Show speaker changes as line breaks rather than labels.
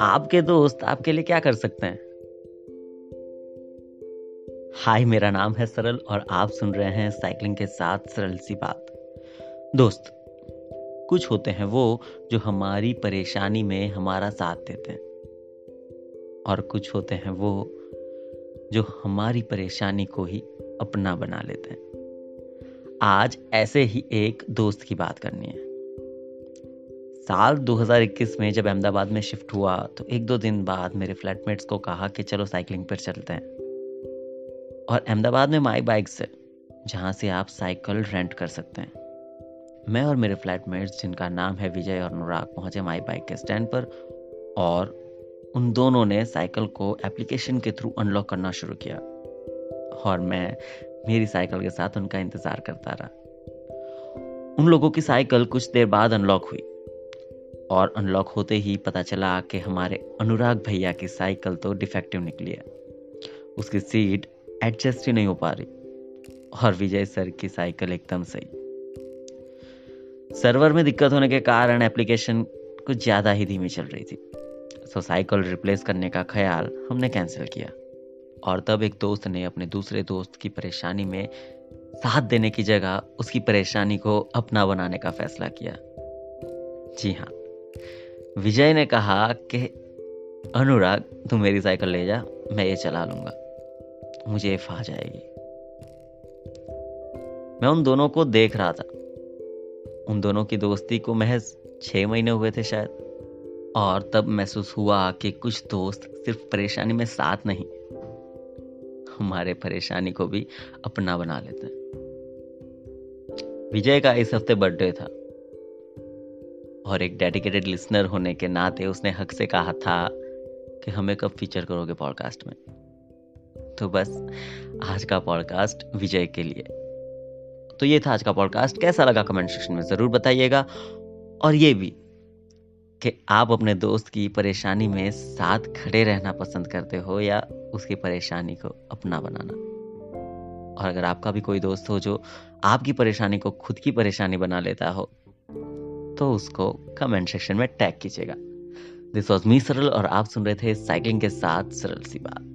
आपके दोस्त आपके लिए क्या कर सकते हैं? हाय, मेरा नाम है सरल और आप सुन रहे हैं साइकिलिंग के साथ सरल सी बात। दोस्त, कुछ होते हैं वो जो हमारी परेशानी में हमारा साथ देते हैं। और कुछ होते हैं वो जो हमारी परेशानी को ही अपना बना लेते हैं। आज ऐसे ही एक दोस्त की बात करनी है। साल 2021 में जब अहमदाबाद में शिफ्ट हुआ तो एक दो दिन बाद मेरे फ्लैटमेट्स को कहा कि चलो साइकिलिंग पर चलते हैं। और अहमदाबाद में माई बाइक्स है जहाँ से आप साइकिल रेंट कर सकते हैं। मैं और मेरे फ्लैटमेट्स, जिनका नाम है विजय और अनुराग, पहुँचे माई बाइक के स्टैंड पर और उन दोनों ने साइकिल को एप्लीकेशन के थ्रू अनलॉक करना शुरू किया। और मैं मेरी साइकिल के साथ उनका इंतज़ार करता रहा। उन लोगों की साइकिल कुछ देर बाद अनलॉक हुई और अनलॉक होते ही पता चला कि हमारे अनुराग भैया की साइकिल तो डिफेक्टिव निकली है। उसकी सीट एडजस्ट ही नहीं हो पा रही और विजय सर की साइकिल एकदम सही। सर्वर में दिक्कत होने के कारण एप्लीकेशन कुछ ज़्यादा ही धीमी चल रही थी। सो साइकिल रिप्लेस करने का ख्याल हमने कैंसिल किया। और तब एक दोस्त ने अपने दूसरे दोस्त की परेशानी में साथ देने की जगह उसकी परेशानी को अपना बनाने का फैसला किया। जी हाँ। विजय ने कहा कि, अनुराग, तू मेरी साइकिल ले जा, मैं ये चला लूँगा। मुझे फा जाएगी। मैं उन दोनों को देख रहा था। उन दोनों की दोस्ती को महज छह महीने हुए थे शायद। और तब महसूस हुआ कि कुछ दोस्त सिर्फ़ परेशानी में साथ नहीं हमारे परेशानी को भी अपना बना लेते हैं। विजय का इस हफ़्ते बर्थडे था। और एक डेडिकेटेड लिसनर होने के नाते उसने हक से कहा था कि हमें कब फीचर करोगे पॉडकास्ट में। तो बस, आज का पॉडकास्ट विजय के लिए। तो ये था आज का पॉडकास्ट कैसा लगा कमेंट सेक्शन में? ज़रूर बताइएगा। और ये भी। कि आप अपने दोस्त की परेशानी में साथ खड़े रहना पसंद करते हो या उसकी परेशानी को अपना बनाना। और अगर आपका भी कोई दोस्त हो जो आपकी परेशानी को खुद की परेशानी बना लेता हो तो उसको कमेंट सेक्शन में टैग कीजिएगा। दिस वॉज़ मी सरल और आप सुन रहे थे साइकिलिंग के साथ सरल सी बात।